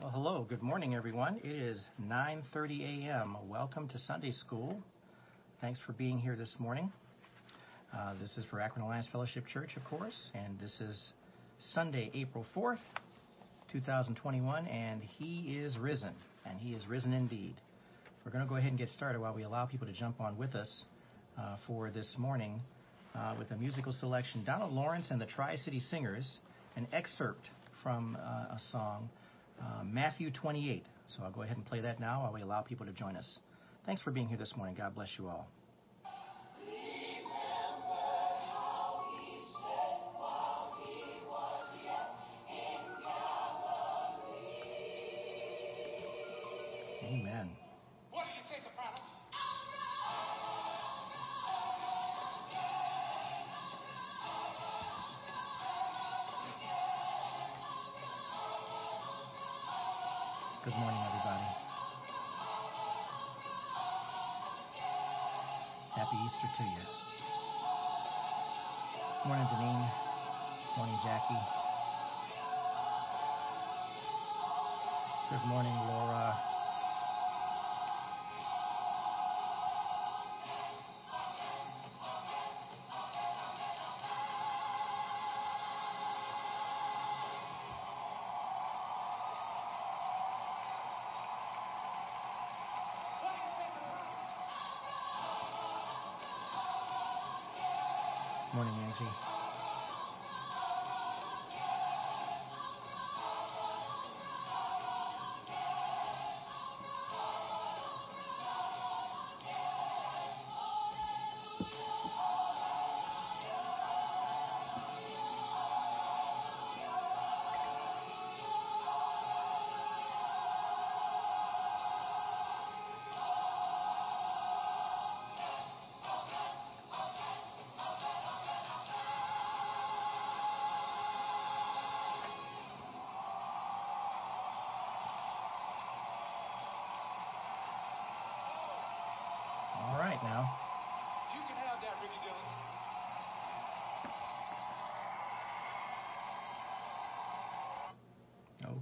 Well, hello. Good morning, everyone. It is 9:30 a.m. Welcome to Sunday School. Thanks for being here this morning. Uh, this is for Akron Alliance Fellowship Church, of course, and this is Sunday, April 4th, 2021, and He is risen, and He is risen indeed. We're going to go ahead and get started while we allow people to jump on with us uh, for this morning uh, with a musical selection. Donald Lawrence and the Tri City Singers, an excerpt from uh, a song, uh, Matthew 28. So I'll go ahead and play that now while we allow people to join us. Thanks for being here this morning. God bless you all. Morning, Angie.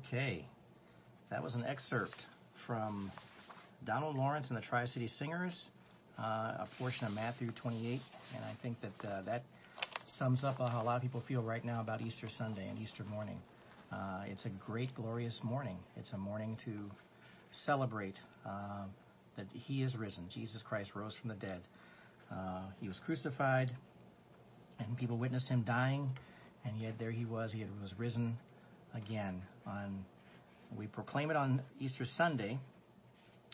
Okay. That was an excerpt from Donald Lawrence and the Tri City Singers, uh, a portion of Matthew 28. And I think that uh, that sums up how a lot of people feel right now about Easter Sunday and Easter morning. Uh, it's a great, glorious morning. It's a morning to celebrate uh, that He is risen. Jesus Christ rose from the dead. Uh, he was crucified, and people witnessed Him dying, and yet there He was. He was risen again on we proclaim it on Easter Sunday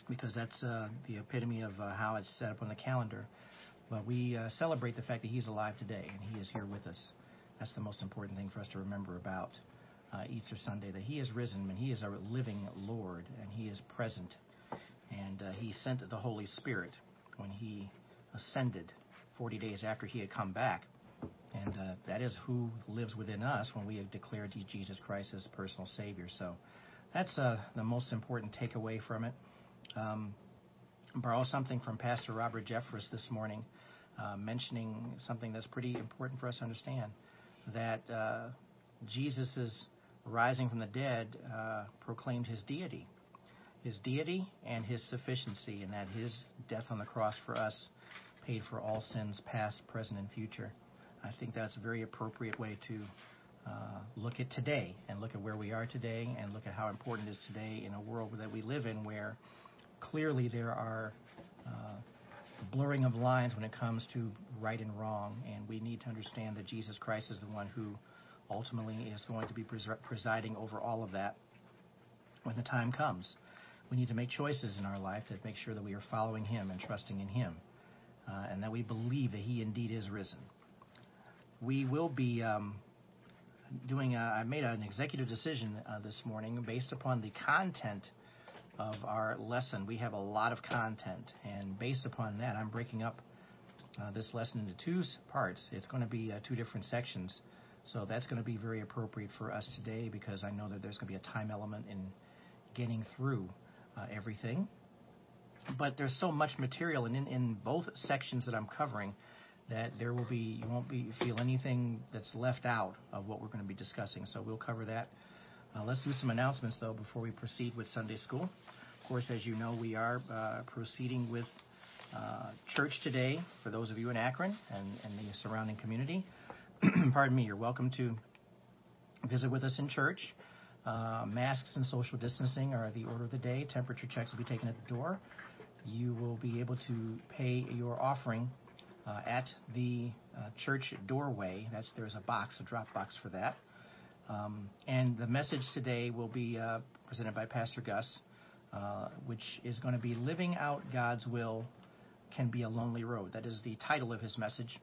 because that's uh, the epitome of uh, how it's set up on the calendar. But we uh, celebrate the fact that He's alive today and He is here with us. That's the most important thing for us to remember about uh, Easter Sunday that He is risen and He is our living Lord and He is present. And uh, He sent the Holy Spirit when He ascended 40 days after He had come back. And uh, that is who lives within us when we have declared Jesus Christ as personal Savior. So that's uh, the most important takeaway from it. Um, borrow something from Pastor Robert Jeffress this morning, uh, mentioning something that's pretty important for us to understand that uh, Jesus' rising from the dead uh, proclaimed his deity, his deity and his sufficiency, and that his death on the cross for us paid for all sins, past, present, and future. I think that's a very appropriate way to uh, look at today and look at where we are today and look at how important it is today in a world that we live in where clearly there are uh, blurring of lines when it comes to right and wrong. And we need to understand that Jesus Christ is the one who ultimately is going to be pres- presiding over all of that when the time comes. We need to make choices in our life that make sure that we are following Him and trusting in Him, uh, and that we believe that He indeed is risen. We will be um, doing. A, I made an executive decision uh, this morning based upon the content of our lesson. We have a lot of content, and based upon that, I'm breaking up uh, this lesson into two parts. It's going to be uh, two different sections, so that's going to be very appropriate for us today because I know that there's going to be a time element in getting through uh, everything. But there's so much material, and in, in both sections that I'm covering, that there will be you won't be feel anything that's left out of what we're going to be discussing. So we'll cover that Uh, let's do some announcements, though, before we proceed with Sunday school. Of course, as you know, we are uh, proceeding with uh, church today for those of you in Akron and, and the surrounding community. Pardon me, you're welcome to visit with us in church. Uh, masks and social distancing are the order of the day. Temperature checks will be taken at the door. You will be able to pay your offering uh, at the uh, church doorway. That's there's a box, a drop box for that. Um, and the message today will be uh, presented by Pastor Gus, uh, which is going to be "Living Out God's Will Can Be a Lonely Road." That is the title of his message.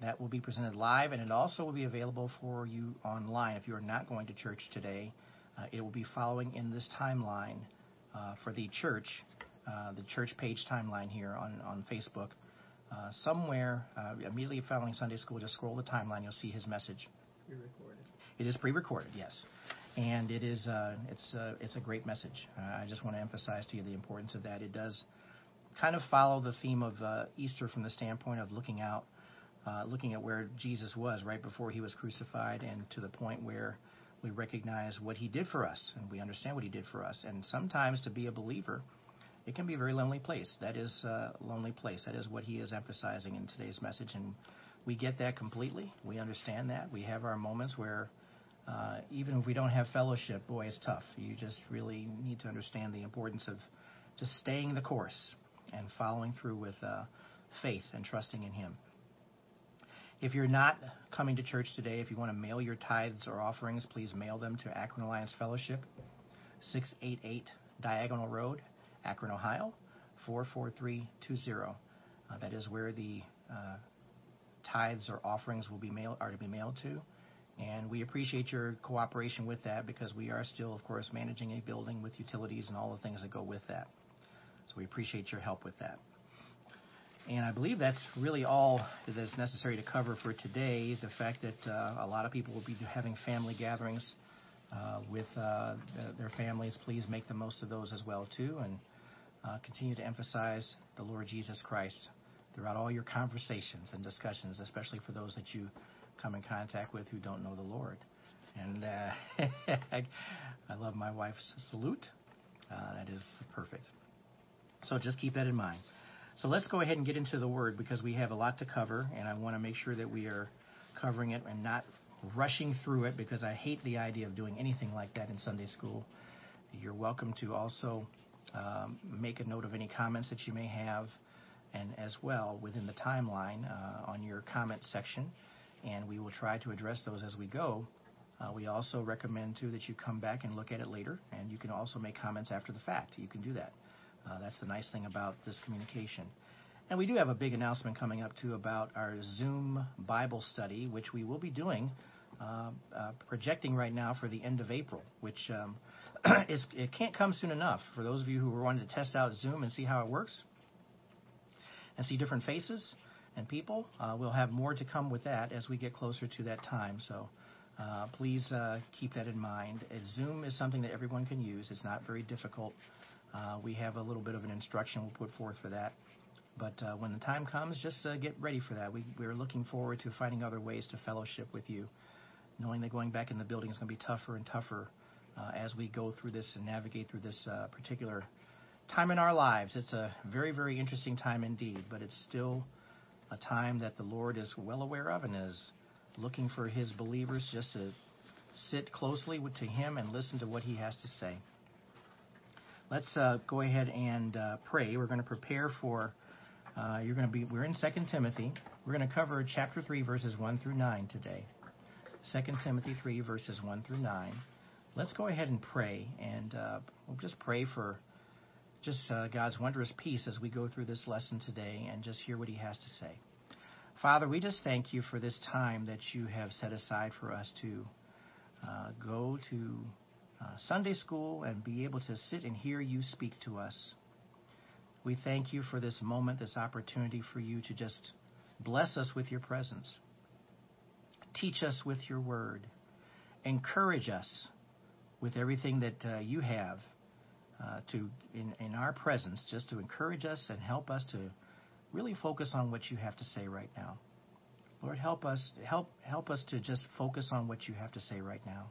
That will be presented live, and it also will be available for you online. If you are not going to church today, uh, it will be following in this timeline uh, for the church, the church page timeline here on, on Facebook. Uh, somewhere uh, immediately following Sunday school, just scroll the timeline. You'll see his message. Pre-recorded. It is pre-recorded, yes, and it is uh, it's uh, it's a great message. Uh, I just want to emphasize to you the importance of that. It does kind of follow the theme of uh, Easter from the standpoint of looking out, uh, looking at where Jesus was right before he was crucified, and to the point where we recognize what he did for us, and we understand what he did for us. And sometimes to be a believer, it can be a very lonely place. That is a lonely place. That is what he is emphasizing in today's message, and we get that completely. We understand that. We have our moments where uh, even if we don't have fellowship, boy, it's tough. You just really need to understand the importance of just staying the course and following through with uh, faith and trusting in Him. If you're not coming to church today, if you want to mail your tithes or offerings, please mail them to Akron Alliance Fellowship, 688 Diagonal Road, Akron, Ohio, 44320. Uh, that is where the uh, tithes or offerings will be mailed are to be mailed to. And we appreciate your cooperation with that because we are still, of course, managing a building with utilities and all the things that go with that. So we appreciate your help with that. And I believe that's really all that is necessary to cover for today. The fact that uh, a lot of people will be having family gatherings with uh, their families, please make the most of those as well too, and uh, continue to emphasize the Lord Jesus Christ throughout all your conversations and discussions, especially for those that you come in contact with who don't know the Lord. And uh, I love my wife's salute. Uh, that is perfect. So just keep that in mind. So let's go ahead and get into the Word because we have a lot to cover, and I want to make sure that we are covering it and not rushing through it because I hate the idea of doing anything like that in Sunday school. You're welcome to also um, make a note of any comments that you may have, and as well within the timeline uh, on your comment section and we will try to address those as we go. Uh, we also recommend too that you come back and look at it later, and you can also make comments after the fact. You can do that. Uh, that's the nice thing about this communication. And we do have a big announcement coming up too about our Zoom Bible study, which we will be doing, uh, uh projecting right now for the end of April, which um, is, it can't come soon enough. For those of you who are wanting to test out Zoom and see how it works, and see different faces, and people. Uh, we'll have more to come with that as we get closer to that time. So uh, please uh, keep that in mind. Uh, Zoom is something that everyone can use. It's not very difficult. We have a little bit of an instruction we'll put forth for that. But uh, when the time comes, just get ready for that. We, we're looking forward to finding other ways to fellowship with you, knowing that going back in the building is going to be tougher and tougher as we go through this and navigate through this particular time in our lives. It's a very, very interesting time indeed, but it's still a time that the Lord is well aware of and is looking for his believers just to sit closely to him and listen to what he has to say. Let's uh, go ahead and uh, pray. We're going to prepare for. Uh, you're going to be. We're in 2 Timothy. We're going to cover chapter 3, verses 1 through 9 today. 2 Timothy 3, verses 1 through 9. Let's go ahead and pray, and uh, we'll just pray for just uh, God's wondrous peace as we go through this lesson today and just hear what He has to say. Father, we just thank you for this time that you have set aside for us to uh, go to uh, Sunday school and be able to sit and hear you speak to us. We thank you for this moment, this opportunity for you to just bless us with your presence. Teach us with your word. Encourage us with everything that uh, you have uh, to in, in our presence, just to encourage us and help us to really focus on what you have to say right now. Lord, help us help help us to just focus on what you have to say right now.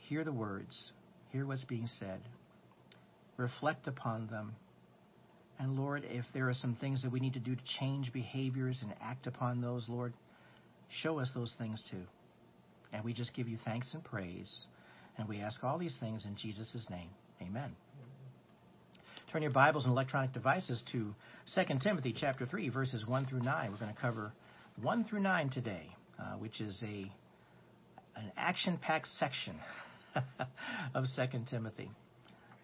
hear the words, hear what's being said, reflect upon them. And Lord, if there are some things that we need to do to change behaviors and act upon those, Lord, show us those things too. And we just give you thanks and praise. And we ask all these things in Jesus' name. Amen. Turn your Bibles and electronic devices to 2 Timothy chapter 3, verses 1 through 9. We're going to cover 1 through 9 today, uh, which is a an action-packed section of 2 Timothy.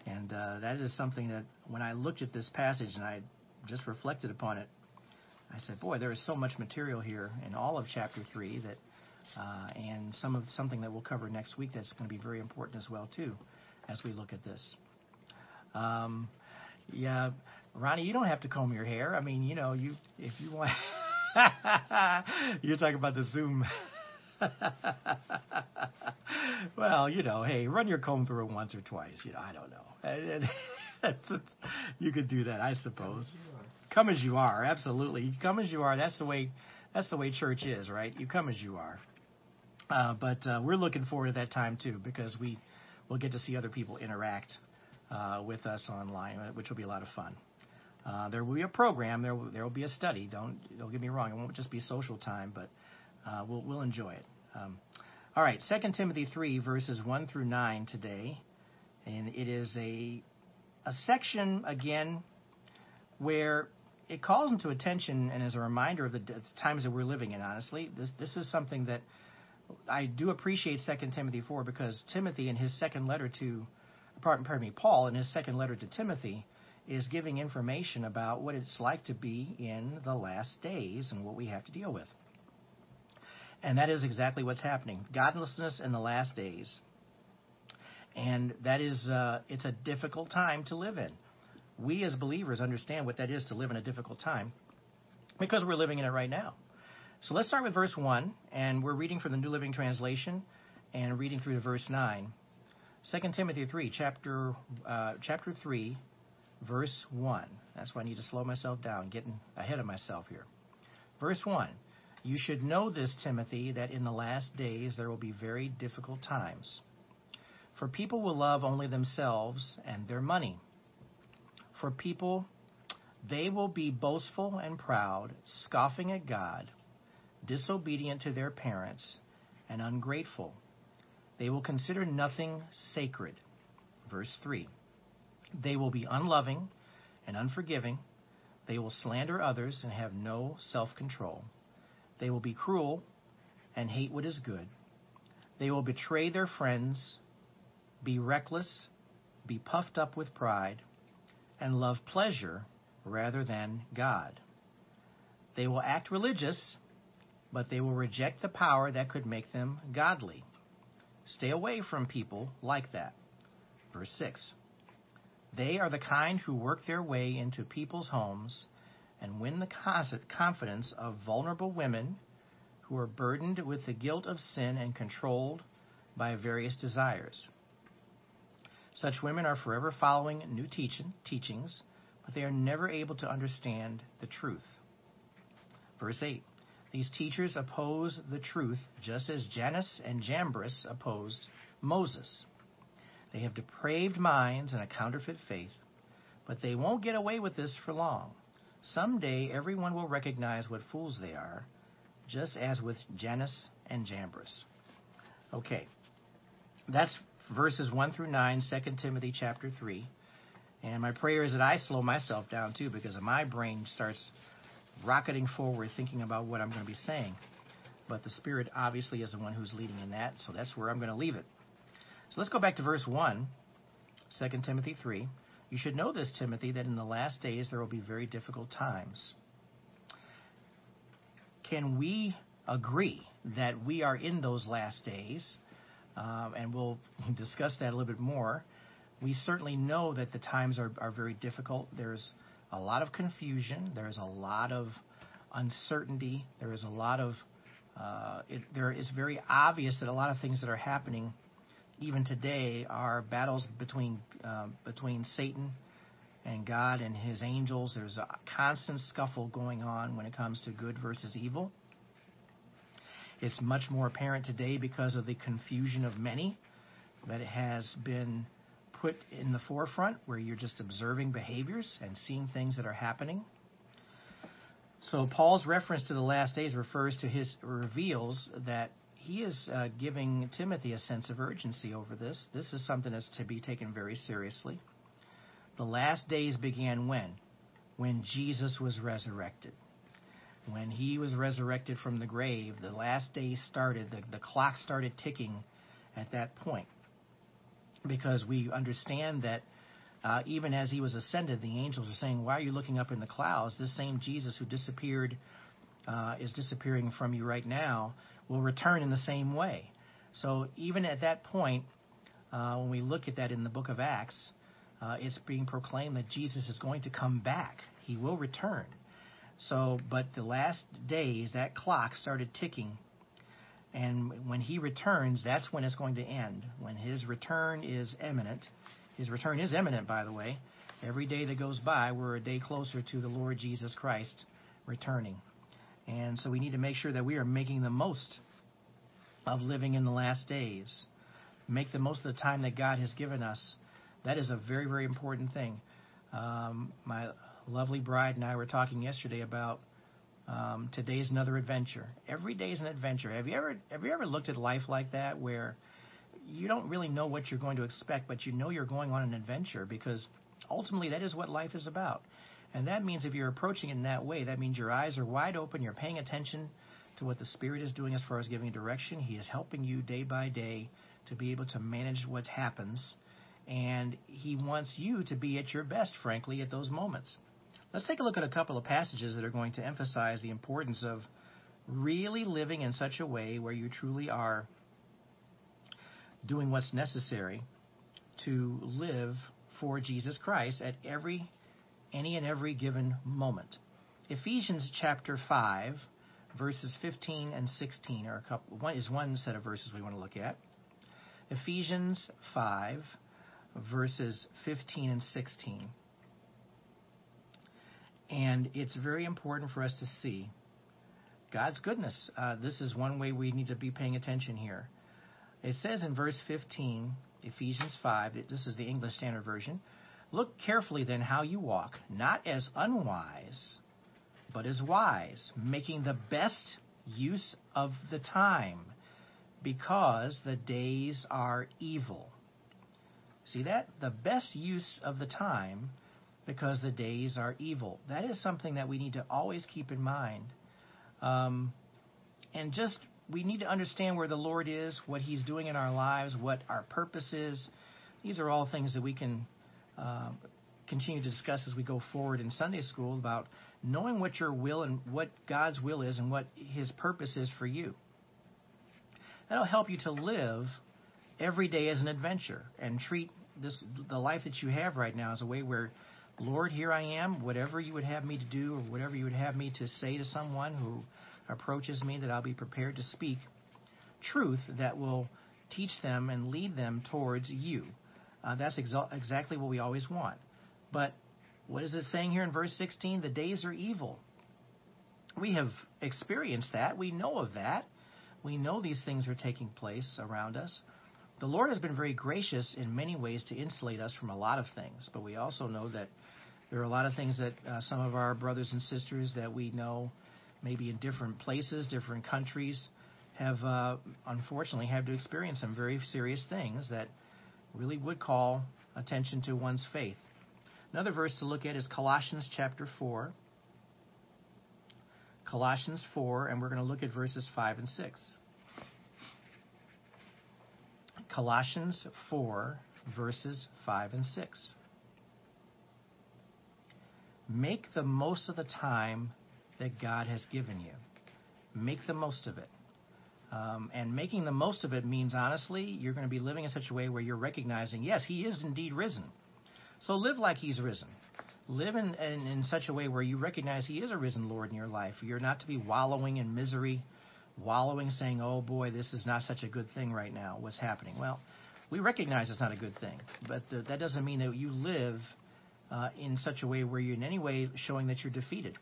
And uh, that is something that when I looked at this passage and I just reflected upon it, I said, "Boy, there is so much material here in all of chapter three that, uh, and some of something that we'll cover next week that's going to be very important as well too, as we look at this." Um, yeah, Ronnie, you don't have to comb your hair. I mean, you know, you if you want, you're talking about the Zoom. well, you know, hey, run your comb through it once or twice. You know, I don't know. you could do that, I suppose. Come as you are, absolutely. You come as you are. That's the way. That's the way church is, right? You come as you are. Uh, but uh, we're looking forward to that time too, because we will get to see other people interact uh, with us online, which will be a lot of fun. Uh, there will be a program. There will, there will be a study. Don't don't get me wrong. It won't just be social time, but uh, we'll we'll enjoy it. Um, all right, 2 Timothy 3 verses 1 through 9 today, and it is a a section again where it calls into attention and as a reminder of the, the times that we're living in. Honestly, this this is something that I do appreciate 2 Timothy 4 because Timothy in his second letter to pardon, pardon me, Paul in his second letter to Timothy is giving information about what it's like to be in the last days and what we have to deal with. And that is exactly what's happening. Godlessness in the last days. And that is, uh, it's a difficult time to live in. We as believers understand what that is to live in a difficult time because we're living in it right now. So let's start with verse 1, and we're reading from the New Living Translation and reading through to verse 9. 2 Timothy 3, chapter, uh, chapter 3, verse 1. That's why I need to slow myself down, getting ahead of myself here. Verse 1 You should know this, Timothy, that in the last days there will be very difficult times. For people will love only themselves and their money. For people, they will be boastful and proud, scoffing at God, disobedient to their parents, and ungrateful. They will consider nothing sacred. Verse 3 They will be unloving and unforgiving. They will slander others and have no self control. They will be cruel and hate what is good. They will betray their friends, be reckless, be puffed up with pride, and love pleasure rather than God. They will act religious, but they will reject the power that could make them godly. Stay away from people like that. Verse 6 They are the kind who work their way into people's homes and win the confidence of vulnerable women who are burdened with the guilt of sin and controlled by various desires. Such women are forever following new teaching, teachings, but they are never able to understand the truth. Verse 8 These teachers oppose the truth just as Jannes and Jambres opposed Moses. They have depraved minds and a counterfeit faith, but they won't get away with this for long. Someday everyone will recognize what fools they are, just as with Jannes and Jambres. Okay, that's verses 1 through 9, 2 Timothy chapter 3. And my prayer is that I slow myself down too because my brain starts rocketing forward thinking about what I'm going to be saying. But the Spirit obviously is the one who's leading in that, so that's where I'm going to leave it. So let's go back to verse 1, 2 Timothy 3. You should know this, Timothy, that in the last days there will be very difficult times. Can we agree that we are in those last days? Um, and we'll discuss that a little bit more. We certainly know that the times are, are very difficult. There's a lot of confusion. There's a lot of uncertainty. There is a lot of, uh, it, there is very obvious that a lot of things that are happening even today are battles between, uh, between Satan and God and his angels. There's a constant scuffle going on when it comes to good versus evil. It's much more apparent today because of the confusion of many. that it has been put in the forefront where you're just observing behaviors and seeing things that are happening. So Paul's reference to the last days refers to his reveals that he is uh, giving Timothy a sense of urgency over this. This is something that's to be taken very seriously. The last days began when? When Jesus was resurrected. When he was resurrected from the grave, the last days started, the, the clock started ticking at that point. Because we understand that uh, even as he was ascended, the angels are saying, Why are you looking up in the clouds? This same Jesus who disappeared uh, is disappearing from you right now will return in the same way. So even at that point, uh, when we look at that in the book of Acts, uh, it's being proclaimed that Jesus is going to come back. He will return. So, but the last days, that clock started ticking. And when he returns, that's when it's going to end. When his return is imminent, his return is imminent, by the way. Every day that goes by, we're a day closer to the Lord Jesus Christ returning. And so we need to make sure that we are making the most of living in the last days. Make the most of the time that God has given us. That is a very, very important thing. Um, my lovely bride and I were talking yesterday about um, today's another adventure. Every day is an adventure. Have you ever have you ever looked at life like that, where you don't really know what you're going to expect, but you know you're going on an adventure because ultimately that is what life is about. And that means if you're approaching it in that way, that means your eyes are wide open, you're paying attention to what the Spirit is doing as far as giving direction. He is helping you day by day to be able to manage what happens. And He wants you to be at your best, frankly, at those moments. Let's take a look at a couple of passages that are going to emphasize the importance of really living in such a way where you truly are doing what's necessary to live for Jesus Christ at every any and every given moment. Ephesians chapter 5 verses 15 and 16 are a couple one is one set of verses we want to look at. Ephesians 5 verses 15 and 16. And it's very important for us to see God's goodness. Uh, this is one way we need to be paying attention here. It says in verse 15, Ephesians 5, this is the English Standard Version. Look carefully then how you walk, not as unwise, but as wise, making the best use of the time, because the days are evil. See that? The best use of the time, because the days are evil. That is something that we need to always keep in mind. Um, and just, we need to understand where the Lord is, what He's doing in our lives, what our purpose is. These are all things that we can uh, continue to discuss as we go forward in Sunday school about knowing what your will and what God's will is and what His purpose is for you. That'll help you to live every day as an adventure and treat this the life that you have right now as a way where Lord, here I am, whatever you would have me to do or whatever you would have me to say to someone who approaches me that I'll be prepared to speak truth that will teach them and lead them towards you. Uh, that's exa- exactly what we always want. But what is it saying here in verse 16? The days are evil. We have experienced that. We know of that. We know these things are taking place around us. The Lord has been very gracious in many ways to insulate us from a lot of things, but we also know that there are a lot of things that uh, some of our brothers and sisters that we know, maybe in different places, different countries, have uh, unfortunately had to experience some very serious things that really would call attention to one's faith. Another verse to look at is Colossians chapter 4. Colossians 4, and we're going to look at verses 5 and 6. Colossians 4, verses 5 and 6. Make the most of the time that God has given you. Make the most of it. Um, and making the most of it means, honestly, you're going to be living in such a way where you're recognizing, yes, He is indeed risen. So live like He's risen. Live in, in, in such a way where you recognize He is a risen Lord in your life. You're not to be wallowing in misery, wallowing, saying, oh boy, this is not such a good thing right now. What's happening? Well, we recognize it's not a good thing, but the, that doesn't mean that you live uh, in such a way where you're in any way showing that you're defeated.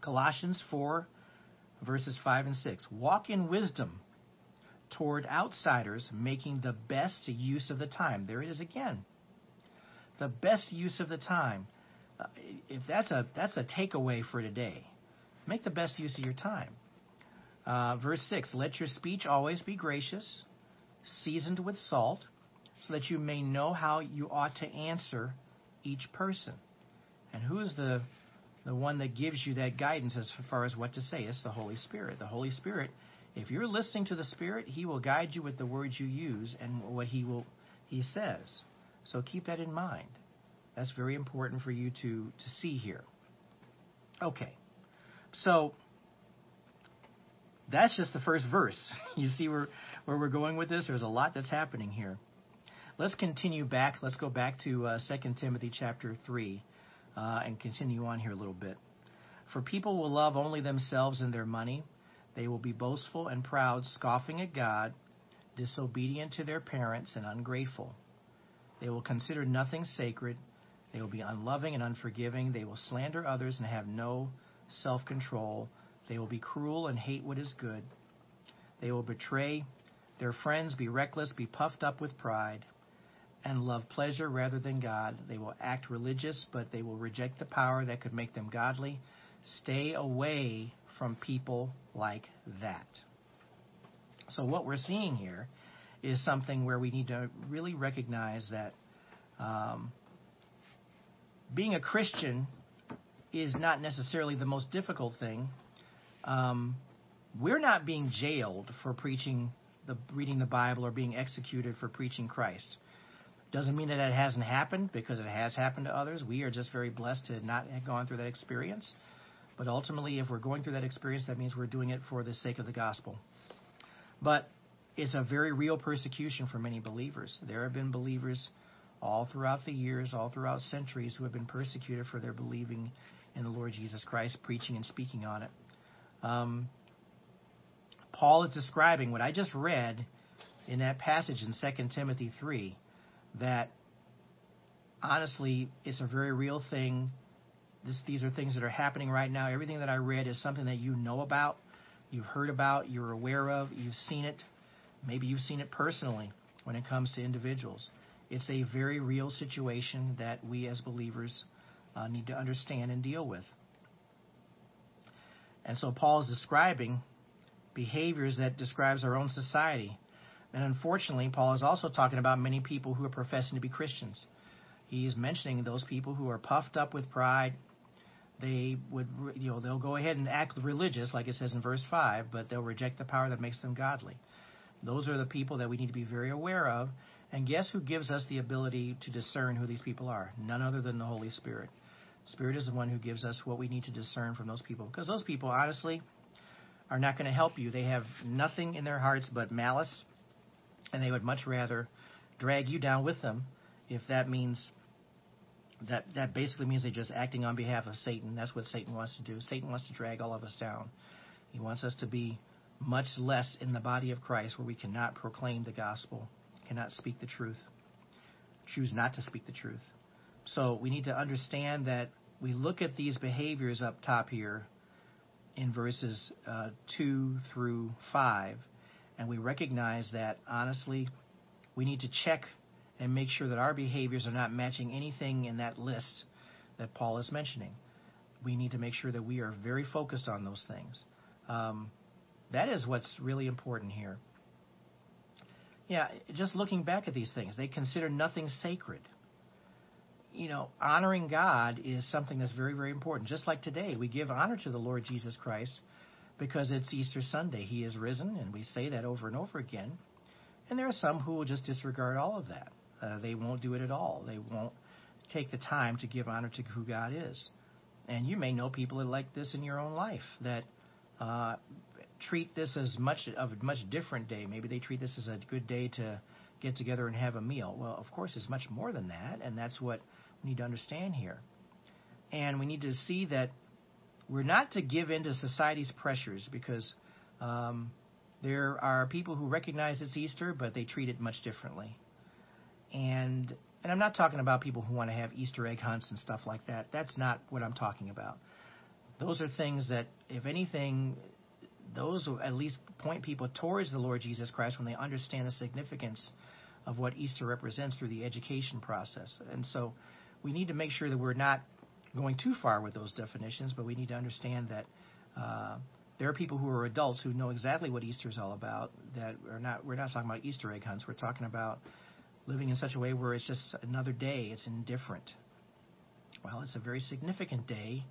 Colossians 4 verses 5 and 6. Walk in wisdom, toward outsiders, making the best use of the time. There it is again. The best use of the time. Uh, if that's a that's a takeaway for today, make the best use of your time. Uh, verse six: Let your speech always be gracious, seasoned with salt, so that you may know how you ought to answer each person. And who is the the one that gives you that guidance as far as what to say? is the Holy Spirit. The Holy Spirit if you're listening to the Spirit, He will guide you with the words you use and what He will He says. So keep that in mind. That's very important for you to to see here. Okay, so that's just the first verse. You see where where we're going with this. There's a lot that's happening here. Let's continue back. Let's go back to uh, 2 Timothy chapter three uh, and continue on here a little bit. For people will love only themselves and their money they will be boastful and proud, scoffing at God, disobedient to their parents, and ungrateful. They will consider nothing sacred. They will be unloving and unforgiving. They will slander others and have no self control. They will be cruel and hate what is good. They will betray their friends, be reckless, be puffed up with pride, and love pleasure rather than God. They will act religious, but they will reject the power that could make them godly. Stay away from people like that. So, what we're seeing here is something where we need to really recognize that um, being a Christian is not necessarily the most difficult thing. Um, we're not being jailed for preaching the reading the Bible or being executed for preaching Christ. Doesn't mean that it hasn't happened because it has happened to others. We are just very blessed to not have gone through that experience. But ultimately, if we're going through that experience, that means we're doing it for the sake of the gospel. But it's a very real persecution for many believers. There have been believers all throughout the years, all throughout centuries, who have been persecuted for their believing in the Lord Jesus Christ, preaching and speaking on it. Um, Paul is describing what I just read in that passage in 2 Timothy 3 that honestly it's a very real thing this, these are things that are happening right now. Everything that I read is something that you know about, you've heard about, you're aware of, you've seen it. Maybe you've seen it personally when it comes to individuals. It's a very real situation that we as believers uh, need to understand and deal with. And so Paul is describing behaviors that describes our own society. And unfortunately, Paul is also talking about many people who are professing to be Christians. He's mentioning those people who are puffed up with pride, they would, you know, they'll go ahead and act religious, like it says in verse 5, but they'll reject the power that makes them godly. Those are the people that we need to be very aware of. And guess who gives us the ability to discern who these people are? None other than the Holy Spirit. Spirit is the one who gives us what we need to discern from those people. Because those people, honestly, are not going to help you. They have nothing in their hearts but malice, and they would much rather drag you down with them if that means that that basically means they're just acting on behalf of Satan. That's what Satan wants to do. Satan wants to drag all of us down. He wants us to be much less in the body of Christ where we cannot proclaim the gospel, cannot speak the truth, choose not to speak the truth. So we need to understand that we look at these behaviors up top here in verses uh, 2 through 5, and we recognize that honestly, we need to check and make sure that our behaviors are not matching anything in that list that Paul is mentioning. We need to make sure that we are very focused on those things. Um, that is what's really important here. Yeah, just looking back at these things, they consider nothing sacred. You know, honoring God is something that's very, very important. Just like today, we give honor to the Lord Jesus Christ because it's Easter Sunday. He is risen, and we say that over and over again. And there are some who will just disregard all of that. Uh, they won't do it at all. They won't take the time to give honor to who God is. And you may know people like this in your own life that uh, treat this as much of a much different day. Maybe they treat this as a good day to get together and have a meal. Well, of course, it's much more than that, and that's what we need to understand here. And we need to see that we're not to give in to society's pressures because um, there are people who recognize it's Easter, but they treat it much differently and and I'm not talking about people who want to have Easter egg hunts and stuff like that. That's not what I'm talking about. Those are things that, if anything, those will at least point people towards the Lord Jesus Christ when they understand the significance of what Easter represents through the education process. And so we need to make sure that we're not going too far with those definitions, but we need to understand that uh, there are people who are adults who know exactly what Easter is all about. That are not. We're not talking about Easter egg hunts. We're talking about living in such a way where it's just another day. It's indifferent. Well, it's a very significant day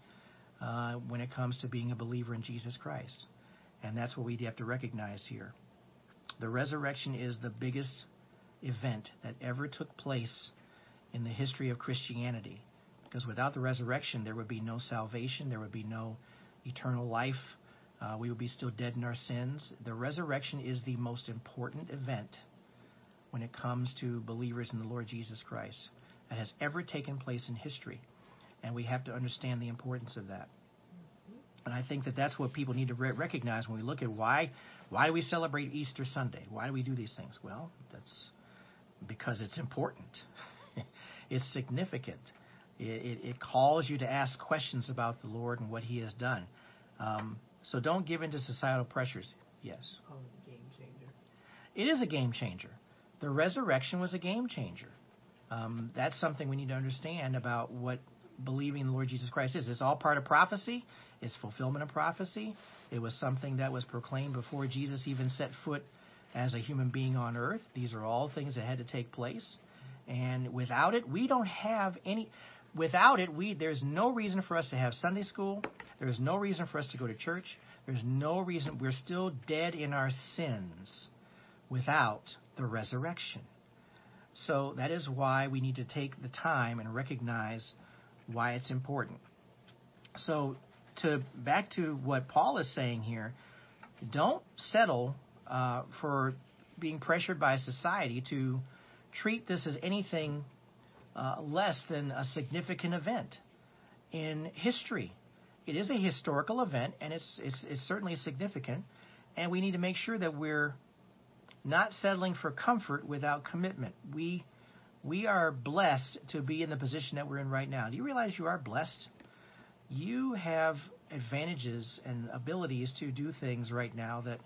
uh, when it comes to being a believer in Jesus Christ, and that's what we have to recognize here. The resurrection is the biggest event that ever took place in the history of Christianity. Because without the resurrection, there would be no salvation, there would be no eternal life. Uh, we would be still dead in our sins. The resurrection is the most important event when it comes to believers in the Lord Jesus Christ that has ever taken place in history. And we have to understand the importance of that. And I think that that's what people need to re- recognize when we look at why why do we celebrate Easter Sunday? Why do we do these things? Well, that's because it's important. it's significant. It, it, it, calls you to ask questions about the Lord and what He has done. Um, so don't give in to societal pressures. Yes. Oh, game changer. It is a game changer. The resurrection was a game changer. Um, that's something we need to understand about what believing in the Lord Jesus Christ is. It's all part of prophecy. It's fulfillment of prophecy. It was something that was proclaimed before Jesus even set foot as a human being on earth. These are all things that had to take place. And without it, we don't have any without it, we there's no reason for us to have Sunday school. There's no reason for us to go to church. There's no reason we're still dead in our sins without the resurrection. So that is why we need to take the time and recognize why it's important. So to back to what Paul is saying here, don't settle uh, for being pressured by society to treat this as anything uh, less than a significant event in history. It is a historical event, and it's, it's, it's certainly significant, and we need to make sure that we're not settling for comfort without commitment. We we are blessed to be in the position that we're in right now. Do you realize you are blessed? You have advantages and abilities to do things right now that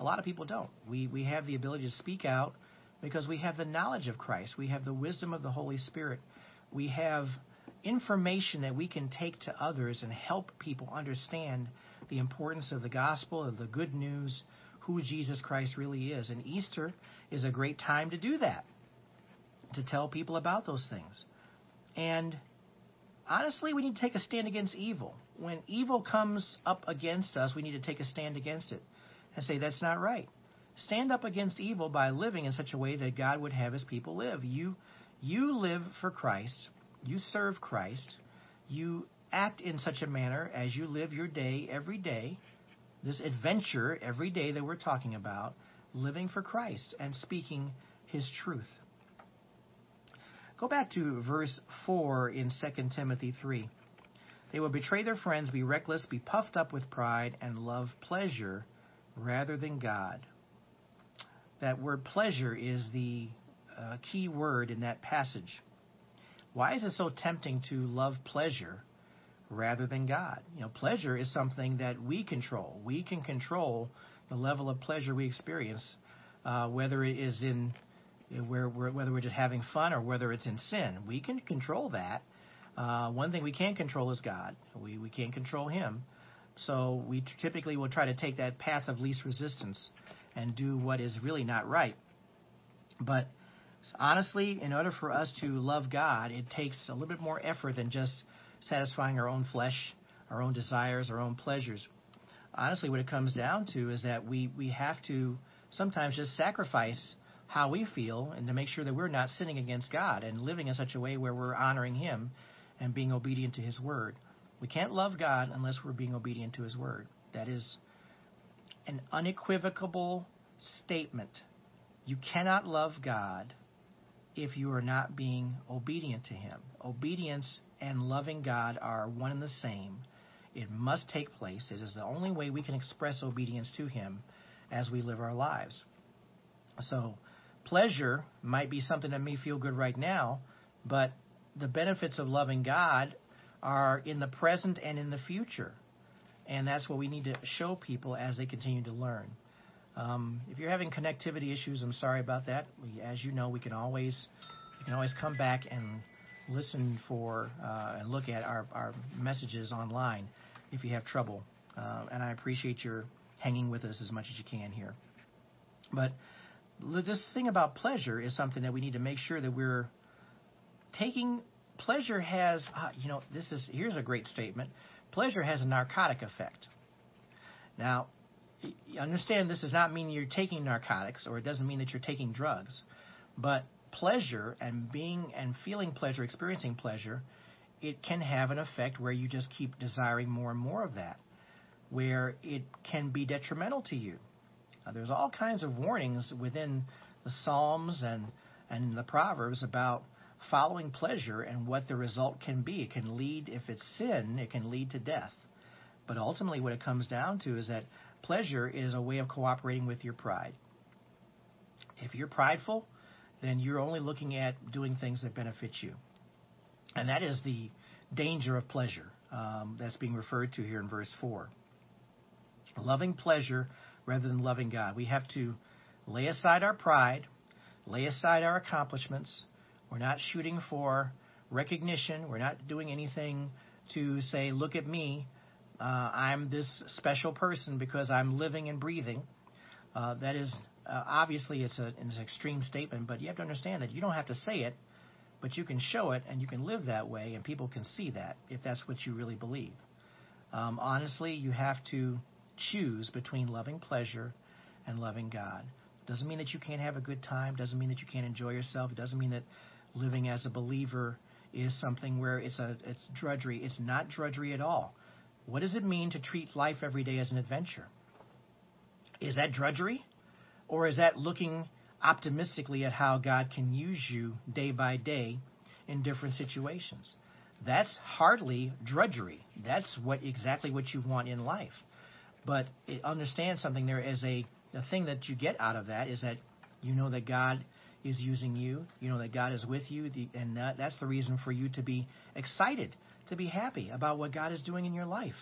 a lot of people don't. We we have the ability to speak out because we have the knowledge of Christ. We have the wisdom of the Holy Spirit. We have information that we can take to others and help people understand the importance of the gospel, of the good news, who Jesus Christ really is. And Easter is a great time to do that, to tell people about those things. And honestly, we need to take a stand against evil. When evil comes up against us, we need to take a stand against it and say, that's not right. Stand up against evil by living in such a way that God would have his people live. You, you live for Christ. You serve Christ. You act in such a manner as you live your day every day, this adventure every day that we're talking about, living for Christ and speaking his truth. Go back to verse 4 in 2 Timothy 3. They will betray their friends, be reckless, be puffed up with pride, and love pleasure rather than God. That word pleasure is the uh, key word in that passage. Why is it so tempting to love pleasure rather than God? You know, pleasure is something that we control. We can control the level of pleasure we experience, uh, whether it is in where, whether we're just having fun or whether it's in sin. We can control that. Uh, one thing we can't control is God. We we can't control Him. So we typically will try to take that path of least resistance and do what is really not right. But honestly, in order for us to love God, it takes a little bit more effort than just satisfying our own flesh, our own desires, our own pleasures. Honestly, what it comes down to is that we, we have to sometimes just sacrifice how we feel and to make sure that we're not sinning against God and living in such a way where we're honoring Him and being obedient to His Word. We can't love God unless we're being obedient to His Word. That is an unequivocal statement. You cannot love God if you are not being obedient to Him. Obedience and loving God are one and the same. It must take place. It is the only way we can express obedience to Him as we live our lives. So, pleasure might be something that may feel good right now, but the benefits of loving God are in the present and in the future. And that's what we need to show people as they continue to learn. Um, if you're having connectivity issues, I'm sorry about that. We, as you know, we can always you can always come back and listen for uh, and look at our, our messages online if you have trouble. Uh, and I appreciate your hanging with us as much as you can here. But this thing about pleasure is something that we need to make sure that we're taking pleasure has uh, you know this is here's a great statement pleasure has a narcotic effect. Now understand this does not mean you're taking narcotics or it doesn't mean that you're taking drugs but pleasure and being and feeling pleasure experiencing pleasure it can have an effect where you just keep desiring more and more of that where it can be detrimental to you. Now, there's all kinds of warnings within the psalms and and the proverbs about following pleasure and what the result can be. It can lead, if it's sin, it can lead to death. But ultimately, what it comes down to is that pleasure is a way of cooperating with your pride. If you're prideful, then you're only looking at doing things that benefit you. And that is the danger of pleasure um, that's being referred to here in verse 4. Loving pleasure rather than loving God. We have to lay aside our pride, lay aside our accomplishments, we're not shooting for recognition. We're not doing anything to say, look at me. Uh, I'm this special person because I'm living and breathing. Uh, that is uh, obviously it's, a, it's an extreme statement, but you have to understand that you don't have to say it, but you can show it and you can live that way, and people can see that if that's what you really believe. Um, honestly, you have to choose between loving pleasure and loving God. Doesn't mean that you can't have a good time. Doesn't mean that you can't enjoy yourself. It doesn't mean that living as a believer is something where it's a it's drudgery. It's not drudgery at all. What does it mean to treat life every day as an adventure? Is that drudgery? Or is that looking optimistically at how God can use you day by day in different situations? That's hardly drudgery. That's what exactly what you want in life. But understand something there is a the thing that you get out of that is that you know that God is using you. You know that God is with you, and that, that's the reason for you to be excited, to be happy about what God is doing in your life.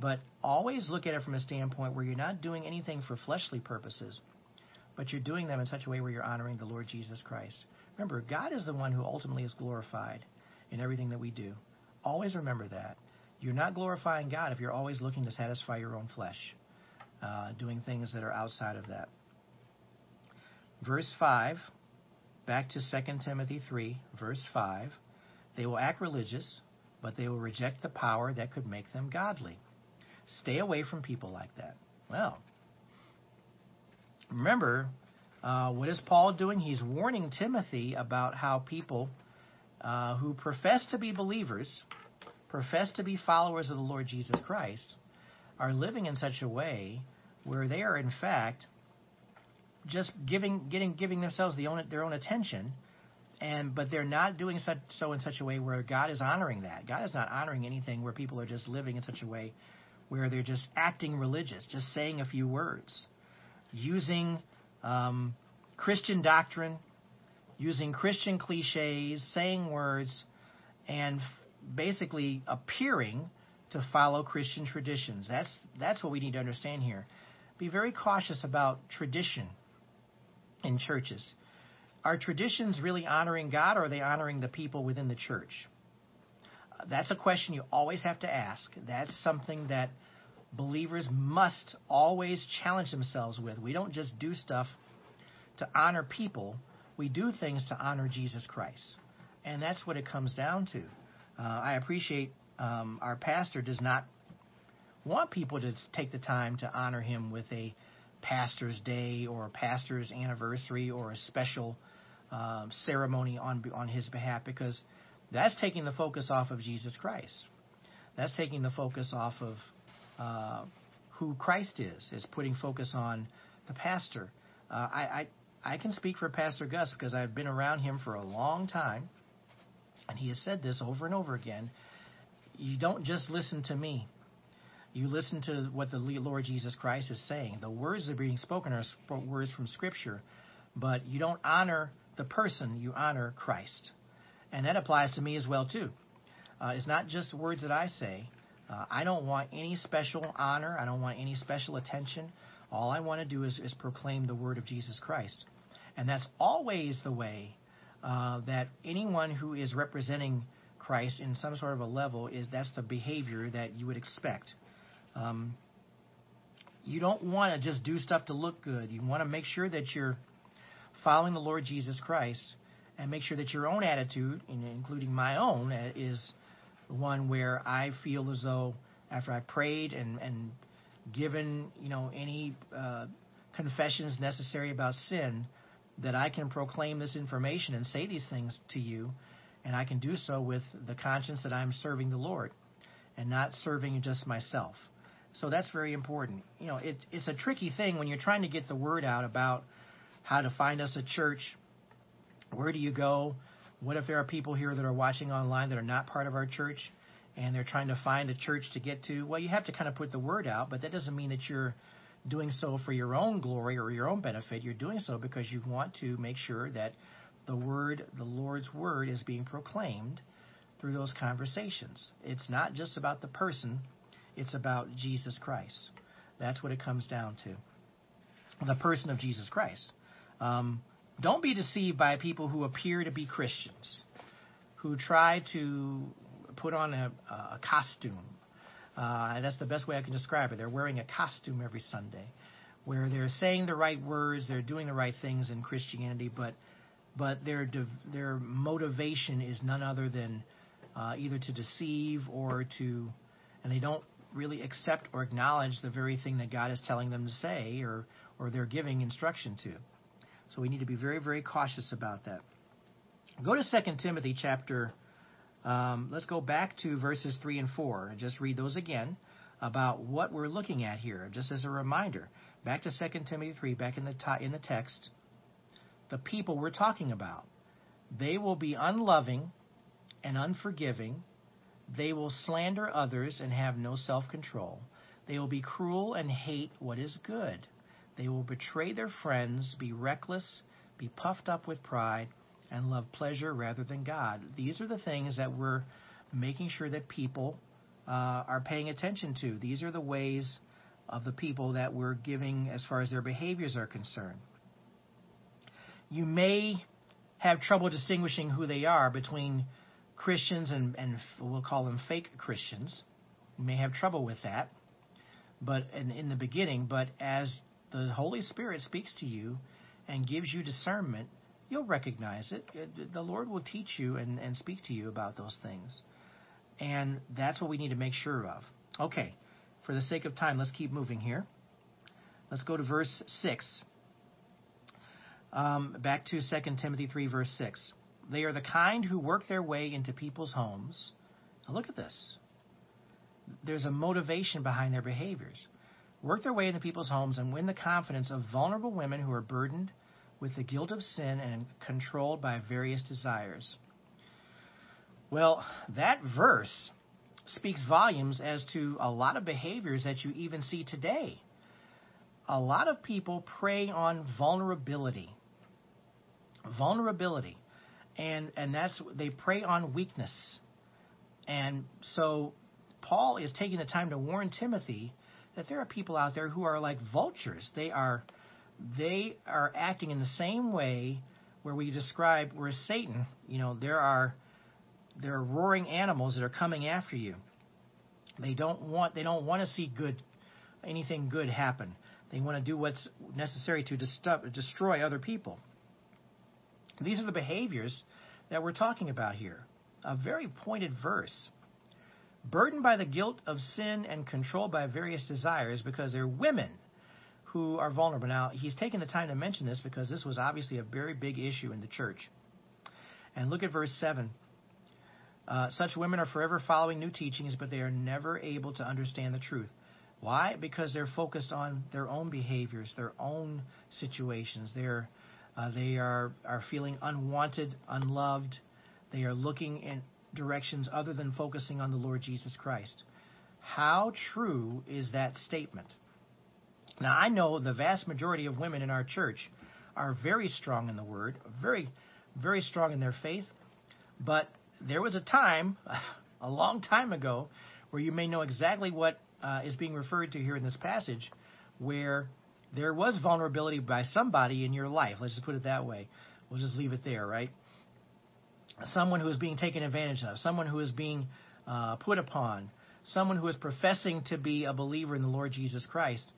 But always look at it from a standpoint where you're not doing anything for fleshly purposes, but you're doing them in such a way where you're honoring the Lord Jesus Christ. Remember, God is the one who ultimately is glorified in everything that we do. Always remember that. You're not glorifying God if you're always looking to satisfy your own flesh, uh, doing things that are outside of that. Verse 5 Back to 2 Timothy 3, verse 5. They will act religious, but they will reject the power that could make them godly. Stay away from people like that. Well, remember, uh, what is Paul doing? He's warning Timothy about how people uh, who profess to be believers, profess to be followers of the Lord Jesus Christ, are living in such a way where they are, in fact, just giving getting giving themselves the own, their own attention and but they're not doing such, so in such a way where God is honoring that. God is not honoring anything where people are just living in such a way where they're just acting religious, just saying a few words, using um, Christian doctrine, using Christian cliches, saying words, and f- basically appearing to follow Christian traditions. That's that's what we need to understand here. Be very cautious about tradition in churches. Are traditions really honoring God or are they honoring the people within the church? That's a question you always have to ask. That's something that believers must always challenge themselves with. We don't just do stuff to honor people, we do things to honor Jesus Christ. And that's what it comes down to. Uh, I appreciate um, our pastor does not want people to take the time to honor him with a pastor's day or a pastor's anniversary or a special um, ceremony on on his behalf because that's taking the focus off of Jesus Christ. That's taking the focus off of uh, who Christ is. It's putting focus on the pastor. Uh, I, I I can speak for Pastor Gus because I've been around him for a long time, and he has said this over and over again. You don't just listen to me. You listen to what the Lord Jesus Christ is saying. The words that are being spoken are words from Scripture, but you don't honor the person, you honor Christ. And that applies to me as well, too. Uh, it's not just words that I say, Uh, I don't want any special honor. I don't want any special attention. All I want to do is, is proclaim the word of Jesus Christ. And that's always the way uh, that anyone who is representing Christ in some sort of a level is that's the behavior that you would expect. Um, you don't want to just do stuff to look good. You want to make sure that you're following the Lord Jesus Christ and make sure that your own attitude, including my own, uh, is one where I feel as though after I prayed and, and given you know any uh, confessions necessary about sin, that I can proclaim this information and say these things to you, and I can do so with the conscience that I'm serving the Lord and not serving just myself. So that's very important. You know, it, it's a tricky thing when you're trying to get the word out about how to find us a church. Where do you go? What if there are people here that are watching online that are not part of our church and they're trying to find a church to get to? Well, you have to kind of put the word out, but that doesn't mean that you're doing so for your own glory or your own benefit. You're doing so because you want to make sure that the word, the Lord's word, is being proclaimed through those conversations. It's not just about the person, it's about Jesus Christ. That's what it comes down to. The person of Jesus Christ. Um, don't be deceived by people who appear to be Christians, who try to put on a, a costume. Uh, that's the best way I can describe it. They're wearing a costume every Sunday, where they're saying the right words, they're doing the right things in Christianity, but but their their motivation is none other than uh, either to deceive or to, and they don't really accept or acknowledge the very thing that God is telling them to say or or they're giving instruction to. So we need to be very, very cautious about that. Go to 2 Timothy chapter, um, let's go back to verses 3 and 4 and just read those again about what we're looking at here, just as a reminder. Back to 2 Timothy 3, back in the, t- in the text, the people we're talking about. They will be unloving and unforgiving. They will slander others and have no self control. They will be cruel and hate what is good. They will betray their friends, be reckless, be puffed up with pride, and love pleasure rather than God. These are the things that we're making sure that people uh, are paying attention to. These are the ways of the people that we're giving as far as their behaviors are concerned. You may have trouble distinguishing who they are between Christians and, and we'll call them fake Christians. May have trouble with that, but in, in the beginning. But as the Holy Spirit speaks to you and gives you discernment, you'll recognize it. The Lord will teach you and, and speak to you about those things. And that's what we need to make sure of. Okay, for the sake of time, let's keep moving here. Let's go to verse 6. Um, back to 2 Timothy 3, verse 6. They are the kind who work their way into people's homes. Now look at this. There's a motivation behind their behaviors work their way into people's homes, and win the confidence of vulnerable women who are burdened with the guilt of sin and controlled by various desires. Well, that verse speaks volumes as to a lot of behaviors that you even see today. A lot of people prey on vulnerability. Vulnerability. And and that's they prey on weakness. And so Paul is taking the time to warn Timothy that there are people out there who are like vultures. They are they are acting in the same way where we describe where Satan, you know, there are there are roaring animals that are coming after you. They don't want they don't want to see good anything good happen. They want to do what's necessary to destroy other people. These are the behaviors that we're talking about here. A very pointed verse burdened by the guilt of sin and controlled by various desires because they're women who are vulnerable. Now, he's taken the time to mention this because this was obviously a very big issue in the church. And look at verse 7. Uh, such women are forever following new teachings, but they are never able to understand the truth. Why? Because they're focused on their own behaviors, their own situations. They're, uh, they are, are feeling unwanted, unloved. They are looking in, directions other than focusing on the Lord Jesus Christ. How true is that statement? Now, I know the vast majority of women in our church are very strong in the Word, very, very strong in their faith, but there was a time, a long time ago, where you may know exactly what uh, is being referred to here in this passage, where there was vulnerability by somebody in your life. Let's just put it that way. We'll just leave it there, right? Someone who is being taken advantage of, someone who is being uh, put upon, someone who is professing to be a believer in the Lord Jesus Christ,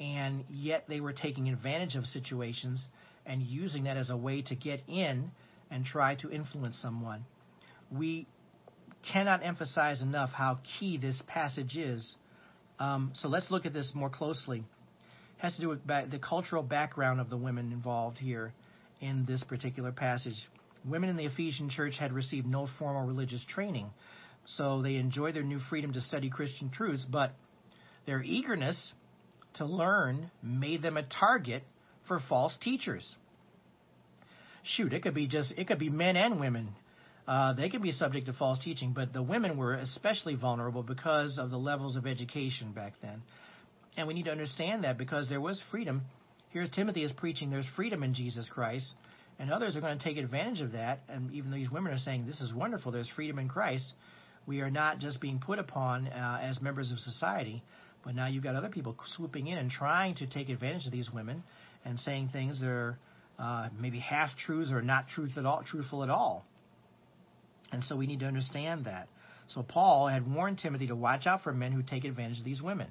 and yet they were taking advantage of situations and using that as a way to get in and try to influence someone. We cannot emphasize enough how key this passage is. Um, so let's look at this more closely. Has to do with ba- the cultural background of the women involved here in this particular passage. Women in the Ephesian church had received no formal religious training, so they enjoyed their new freedom to study Christian truths, but their eagerness to learn made them a target for false teachers. Shoot, it could be just it could be men and women. Uh, they could be subject to false teaching, but the women were especially vulnerable because of the levels of education back then. And we need to understand that because there was freedom. Here Timothy is preaching there's freedom in Jesus Christ, and others are going to take advantage of that. And even though these women are saying this is wonderful, there's freedom in Christ, we are not just being put upon uh, as members of society, but now you've got other people swooping in and trying to take advantage of these women and saying things that are uh, maybe half truths or not truth at all, truthful at all. And so we need to understand that. So Paul had warned Timothy to watch out for men who take advantage of these women.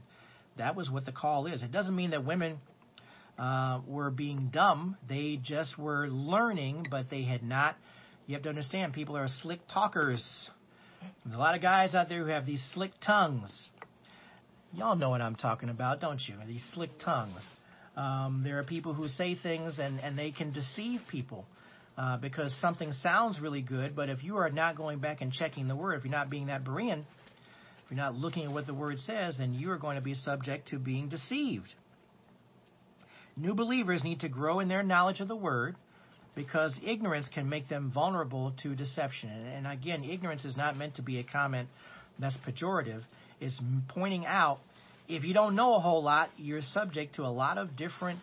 That was what the call is. It doesn't mean that women uh, were being dumb. They just were learning, but they had not. You have to understand, people are slick talkers. There's a lot of guys out there who have these slick tongues. Y'all know what I'm talking about, don't you? These slick tongues. Um, there are people who say things and, and they can deceive people uh, because something sounds really good, but if you are not going back and checking the word, if you're not being that Berean, you're not looking at what the word says, then you are going to be subject to being deceived. New believers need to grow in their knowledge of the word because ignorance can make them vulnerable to deception. And, again, ignorance is not meant to be a comment that's pejorative. It's pointing out if you don't know a whole lot, you're subject to a lot of different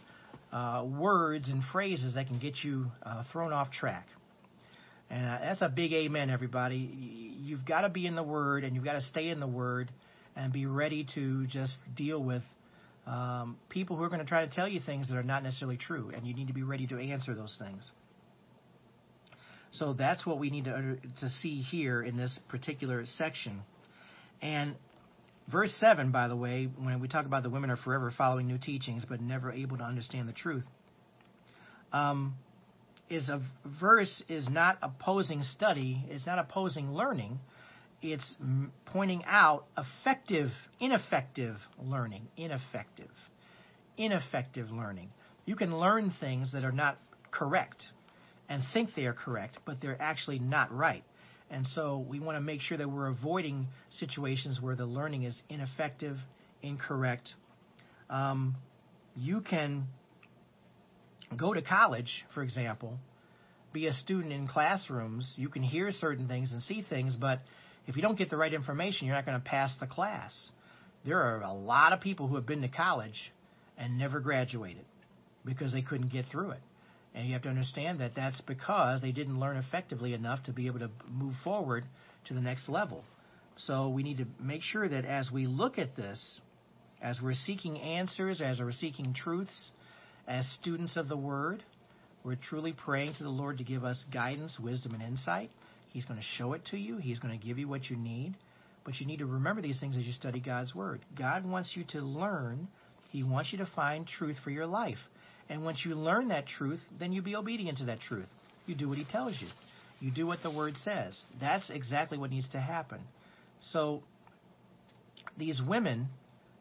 uh, words and phrases that can get you uh, thrown off track. And uh, that's a big amen, everybody. You've got to be in the Word and you've got to stay in the Word and be ready to just deal with um, people who are going to try to tell you things that are not necessarily true. And you need to be ready to answer those things. So that's what we need to, to see here in this particular section. And Verse 7, by the way, when we talk about the women are forever following new teachings but never able to understand the truth, um, is a verse is not opposing study, it's not opposing learning, it's pointing out effective, ineffective learning, ineffective, ineffective learning. You can learn things that are not correct and think they are correct, but they're actually not right. And so we want to make sure that we're avoiding situations where the learning is ineffective, incorrect. Um, you can go to college, for example, be a student in classrooms. You can hear certain things and see things, but if you don't get the right information, you're not going to pass the class. There are a lot of people who have been to college and never graduated because they couldn't get through it. And you have to understand that that's because they didn't learn effectively enough to be able to move forward to the next level. So we need to make sure that as we look at this, as we're seeking answers, as we're seeking truths, as students of the Word, we're truly praying to the Lord to give us guidance, wisdom, and insight. He's going to show it to you, He's going to give you what you need. But you need to remember these things as you study God's Word. God wants you to learn, He wants you to find truth for your life. And once you learn that truth, then you be obedient to that truth. You do what he tells you. You do what the word says. That's exactly what needs to happen. So these women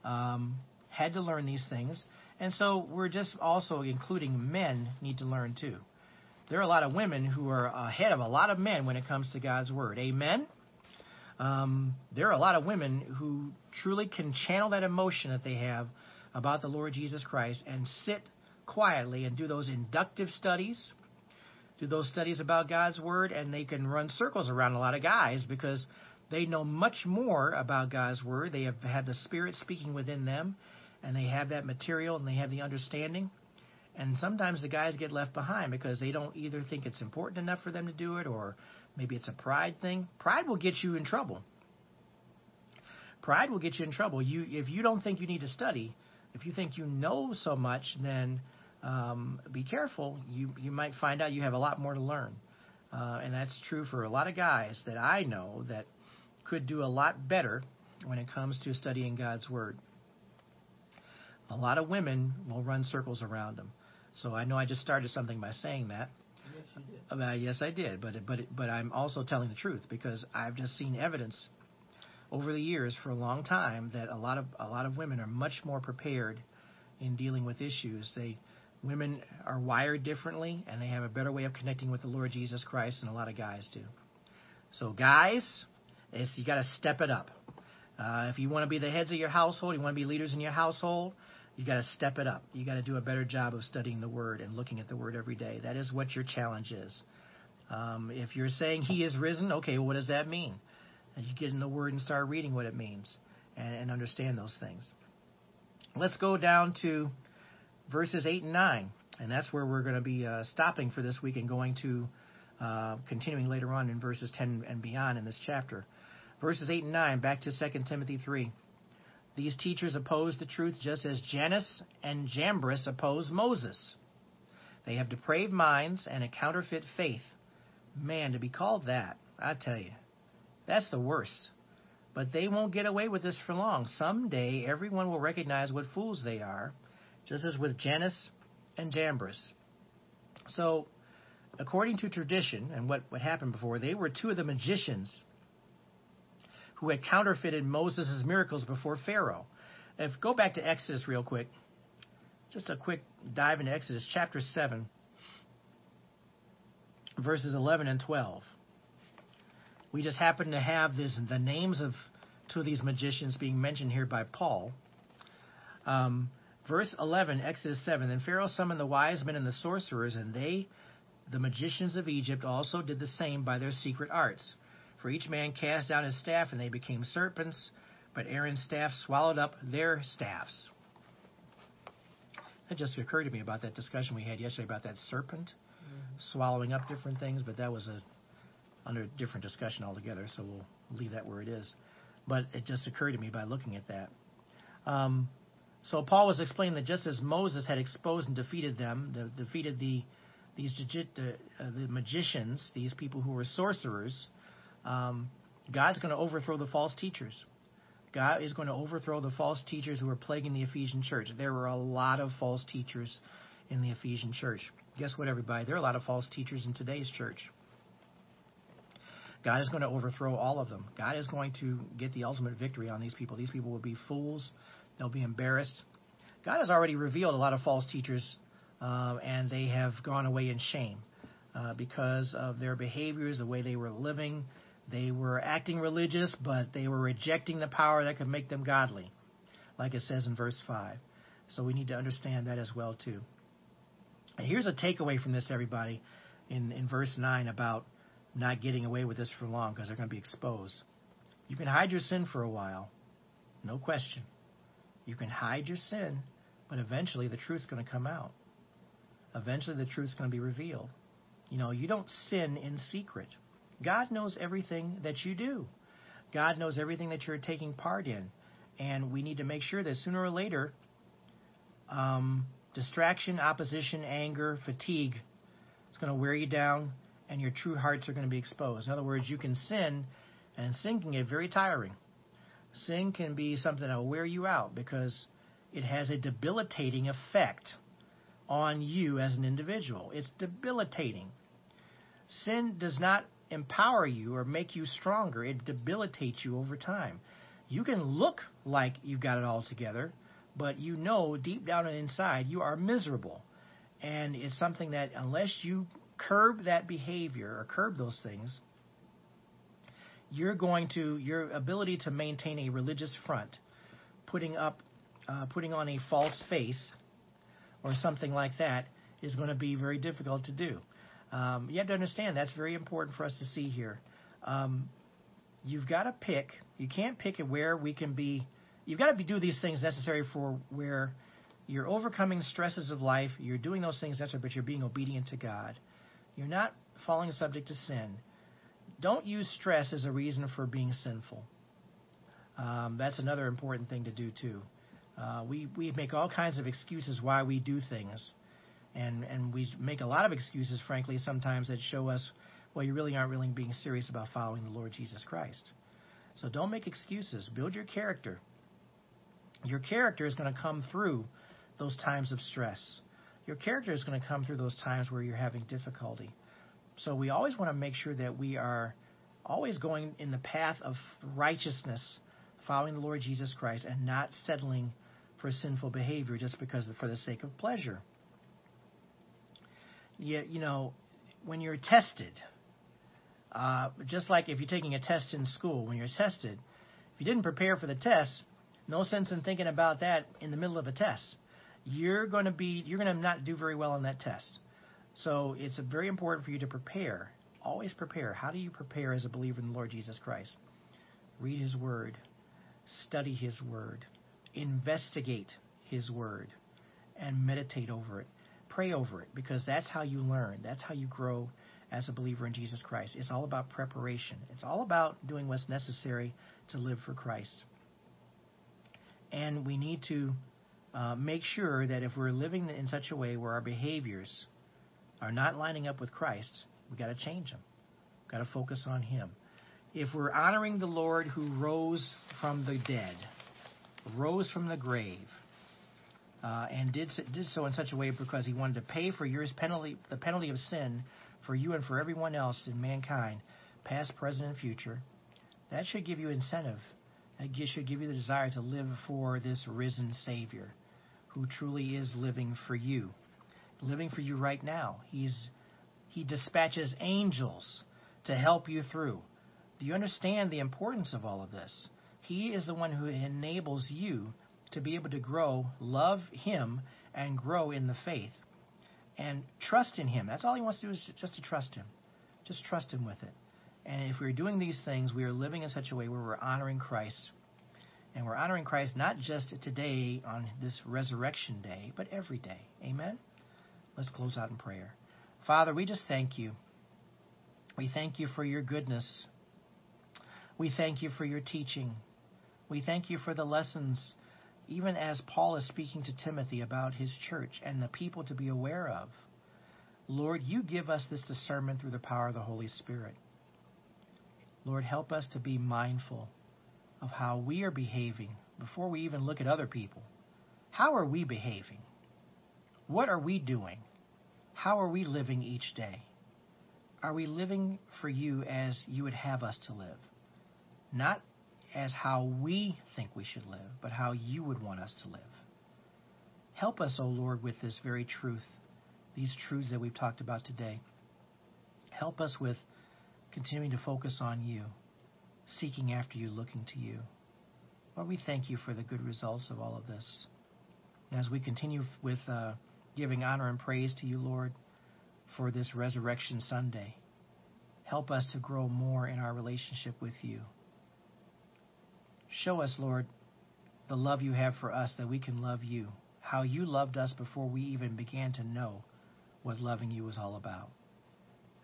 um, had to learn these things, and so we're just also including men need to learn too. There are a lot of women who are ahead of a lot of men when it comes to God's word. Amen. Um, there are a lot of women who truly can channel that emotion that they have about the Lord Jesus Christ and sit quietly and do those inductive studies, do those studies about God's Word, and they can run circles around a lot of guys because they know much more about God's Word. They have had the Spirit speaking within them, and they have that material and they have the understanding. And sometimes the guys get left behind because they don't either think it's important enough for them to do it or maybe it's a pride thing. Pride will get you in trouble. Pride will get you in trouble. You, if you don't think you need to study, if you think you know so much, then um, be careful. You you might find out you have a lot more to learn, uh, and that's true for a lot of guys that I know that could do a lot better when it comes to studying God's Word. A lot of women will run circles around them. So I know I just started something by saying that. Yes, you did. Uh, yes, I did, but but but I'm also telling the truth because I've just seen evidence over the years for a long time that a lot of a lot of women are much more prepared in dealing with issues. They women are wired differently and they have a better way of connecting with the Lord Jesus Christ than a lot of guys do. So guys, it's, you got to step it up. Uh, if you want to be the heads of your household, you want to be leaders in your household, you got to step it up. You got to do a better job of studying the Word and looking at the Word every day. That is what your challenge is. Um, if you're saying He is risen, okay, well, what does that mean? And you get in the Word and start reading what it means and, and understand those things. Let's go down to verses 8 and 9, and that's where we're going to be uh, stopping for this week and going to uh, continuing later on in verses 10 and beyond in this chapter. Verses 8 and 9, back to 2 Timothy 3. These teachers oppose the truth just as Jannes and Jambres oppose Moses. They have depraved minds and a counterfeit faith. Man, to be called that, I tell you, that's the worst. But they won't get away with this for long. Someday, everyone will recognize what fools they are, just as with Jannes and Jambres. So, according to tradition and what, what happened before, they were two of the magicians who had counterfeited Moses' miracles before Pharaoh. If go back to Exodus real quick, just a quick dive into Exodus chapter 7, verses 11 and 12. We just happen to have this the names of two of these magicians being mentioned here by Paul. Um, verse 11, Exodus 7. Then Pharaoh summoned the wise men and the sorcerers, and they, the magicians of Egypt, also did the same by their secret arts. For each man cast down his staff, and they became serpents, but Aaron's staff swallowed up their staffs. That just occurred to me about that discussion we had yesterday about that serpent swallowing up different things, but that was a under a different discussion altogether, so we'll leave that where it is. But it just occurred to me by looking at that. Um, so Paul was explaining that just as Moses had exposed and defeated them, the, defeated the these uh, the magicians, these people who were sorcerers, um, God's going to overthrow the false teachers. God is going to overthrow the false teachers who are plaguing the Ephesian church. There were a lot of false teachers in the Ephesian church. Guess what, everybody? There are a lot of false teachers in today's church. God is going to overthrow all of them. God is going to get the ultimate victory on these people. These people will be fools. They'll be embarrassed. God has already revealed a lot of false teachers, um, and they have gone away in shame uh, because of their behaviors, the way they were living. They were acting religious, but they were rejecting the power that could make them godly, like it says in verse 5. So we need to understand that as well, too. And here's a takeaway from this, everybody, in, in verse 9 about not getting away with this for long because they're going to be exposed. You can hide your sin for a while, no question. You can hide your sin, but eventually the truth's going to come out. Eventually the truth's going to be revealed. You know, you don't sin in secret. God knows everything that you do. God knows everything that you're taking part in. And we need to make sure that sooner or later, um, distraction, opposition, anger, fatigue is going to wear you down and your true hearts are going to be exposed. In other words, you can sin, and sin can get very tiring. Sin can be something that will wear you out because it has a debilitating effect on you as an individual. It's debilitating. Sin does not empower you or make you stronger, it debilitates you over time. You can look like you've got it all together, but you know deep down and inside you are miserable. And it's something that unless you curb that behavior or curb those things, you're going to your ability to maintain a religious front, putting up, uh, putting on a false face, or something like that, is going to be very difficult to do. Um, you have to understand that's very important for us to see here. Um, you've got to pick. You can't pick it where we can be. You've got to be do these things necessary for where you're overcoming stresses of life. You're doing those things necessary, but you're being obedient to God. You're not falling subject to sin. Don't use stress as a reason for being sinful. Um, that's another important thing to do too. Uh, we we make all kinds of excuses why we do things, and and we make a lot of excuses, frankly, sometimes that show us, well, you really aren't really being serious about following the Lord Jesus Christ. So don't make excuses. Build your character. Your character is going to come through those times of stress. Your character is going to come through those times where you're having difficulty. So we always want to make sure that we are always going in the path of righteousness, following the Lord Jesus Christ, and not settling for sinful behavior just because for the sake of pleasure. You, you know, when you're tested, uh, just like if you're taking a test in school, when you're tested, if you didn't prepare for the test, no sense in thinking about that in the middle of a test. You're going to be, you're going to not do very well on that test. So it's very important for you to prepare. Always prepare. How do you prepare as a believer in the Lord Jesus Christ? Read His Word, study His Word, investigate His Word, and meditate over it. Pray over it because that's how you learn. That's how you grow as a believer in Jesus Christ. It's all about preparation. It's all about doing what's necessary to live for Christ. And we need to uh, make sure that if we're living in such a way where our behaviors are not lining up with Christ, we've got to change them. We've got to focus on Him. If we're honoring the Lord who rose from the dead, rose from the grave, uh, and did did so in such a way because He wanted to pay for your penalty, the penalty of sin for you and for everyone else in mankind, past, present, and future, that should give you incentive. That should give you the desire to live for this risen Savior who truly is living for you living for you right now. He's he dispatches angels to help you through. Do you understand the importance of all of this? He is the one who enables you to be able to grow, love him, and grow in the faith. And trust in him. That's all he wants to do is just to trust him. Just trust him with it. And if we're doing these things, we are living in such a way where we're honoring Christ. And we're honoring Christ not just today on this resurrection day, but every day. Amen? Let's close out in prayer. Father, we just thank you. We thank you for your goodness. We thank you for your teaching. We thank you for the lessons, even as Paul is speaking to Timothy about his church and the people to be aware of. Lord, you give us this discernment through the power of the Holy Spirit. Lord, help us to be mindful of how we are behaving before we even look at other people. How are we behaving? What are we doing? How are we living each day? Are we living for you as you would have us to live? Not as how we think we should live, but how you would want us to live. Help us, O Lord, with this very truth, these truths that we've talked about today. Help us with continuing to focus on you, seeking after you, looking to you. Lord, we thank you for the good results of all of this. And as we continue with uh, giving honor and praise to you, Lord, for this Resurrection Sunday. Help us to grow more in our relationship with you. Show us, Lord, the love you have for us that we can love you, how you loved us before we even began to know what loving you was all about.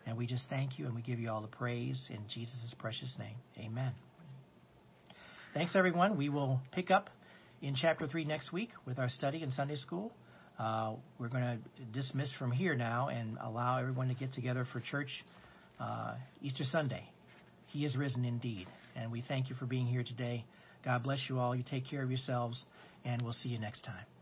And we just thank you and we give you all the praise in Jesus' precious name. Amen. Thanks, everyone. We will pick up in chapter 3 next week with our study in Sunday school. Uh, we're going to dismiss from here now and allow everyone to get together for church uh, Easter Sunday. He is risen indeed. And we thank you for being here today. God bless you all. You take care of yourselves, and we'll see you next time.